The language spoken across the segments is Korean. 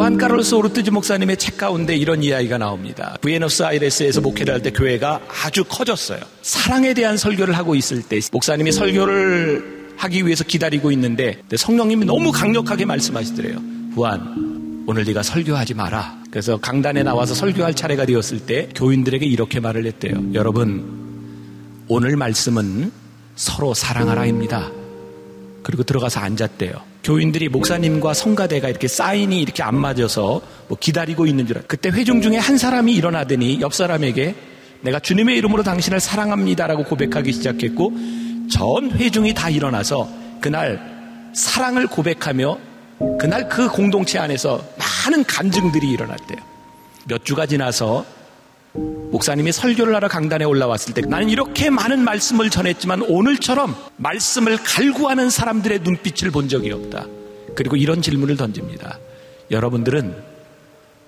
카를로스 오르트즈 목사님의 책 가운데 이런 이야기가 나옵니다. 부에노스 아이레스에서 목회를 할 때 교회가 아주 커졌어요. 사랑에 대한 설교를 하고 있을 때 목사님이 설교를 하기 위해서 기다리고 있는데 성령님이 너무 강력하게 말씀하시더래요. 부안, 오늘 네가 설교하지 마라. 그래서 강단에 나와서 설교할 차례가 되었을 때 교인들에게 이렇게 말을 했대요. 여러분, 오늘 말씀은 서로 사랑하라입니다. 그리고 들어가서 앉았대요. 교인들이 목사님과 성가대가 이렇게 사인이 이렇게 안 맞아서 뭐 기다리고 있는 줄 알아요. 그때 회중 중에 한 사람이 일어나더니 옆 사람에게 내가 주님의 이름으로 당신을 사랑합니다라고 고백하기 시작했고 전 회중이 다 일어나서 그날 사랑을 고백하며 그날 그 공동체 안에서 많은 간증들이 일어났대요. 몇 주가 지나서 목사님이 설교를 하러 강단에 올라왔을 때 나는 이렇게 많은 말씀을 전했지만 오늘처럼 말씀을 갈구하는 사람들의 눈빛을 본 적이 없다. 그리고 이런 질문을 던집니다. 여러분들은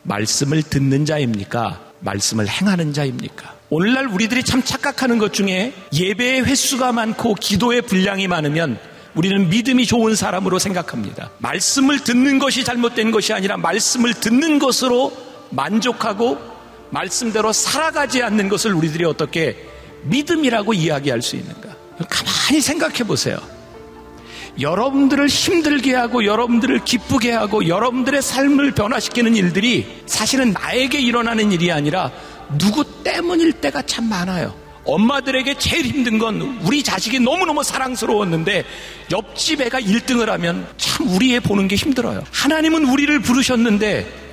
말씀을 듣는 자입니까? 말씀을 행하는 자입니까? 오늘날 우리들이 참 착각하는 것 중에 예배의 횟수가 많고 기도의 분량이 많으면 우리는 믿음이 좋은 사람으로 생각합니다. 말씀을 듣는 것이 잘못된 것이 아니라 말씀을 듣는 것으로 만족하고 말씀대로 살아가지 않는 것을 우리들이 어떻게 믿음이라고 이야기할 수 있는가? 가만히 생각해 보세요. 여러분들을 힘들게 하고 여러분들을 기쁘게 하고 여러분들의 삶을 변화시키는 일들이 사실은 나에게 일어나는 일이 아니라 누구 때문일 때가 참 많아요. 엄마들에게 제일 힘든 건 우리 자식이 너무너무 사랑스러웠는데 옆집 애가 1등을 하면 참 우리 애 보는 게 힘들어요. 하나님은 우리를 부르셨는데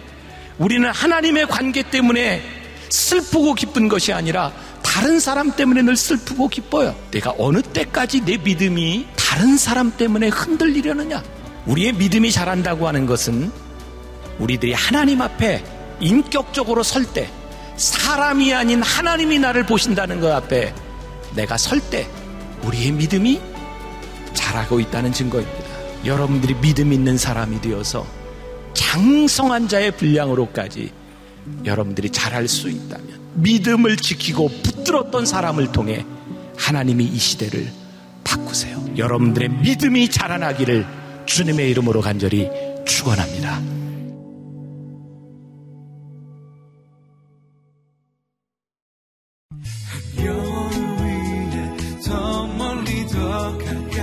우리는 하나님의 관계 때문에 슬프고 기쁜 것이 아니라 다른 사람 때문에 늘 슬프고 기뻐요. 내가 어느 때까지 내 믿음이 다른 사람 때문에 흔들리려느냐? 우리의 믿음이 자란다고 하는 것은 우리들이 하나님 앞에 인격적으로 설 때, 사람이 아닌 하나님이 나를 보신다는 것 앞에 내가 설 때, 우리의 믿음이 자라고 있다는 증거입니다. 여러분들이 믿음 있는 사람이 되어서 장성한 자의 분량으로까지 여러분들이 잘할 수 있다면 믿음을 지키고 붙들었던 사람을 통해 하나님이 이 시대를 바꾸세요. 여러분들의 믿음이 자라나기를 주님의 이름으로 간절히 축원합니다. 더 멀리 더 가까이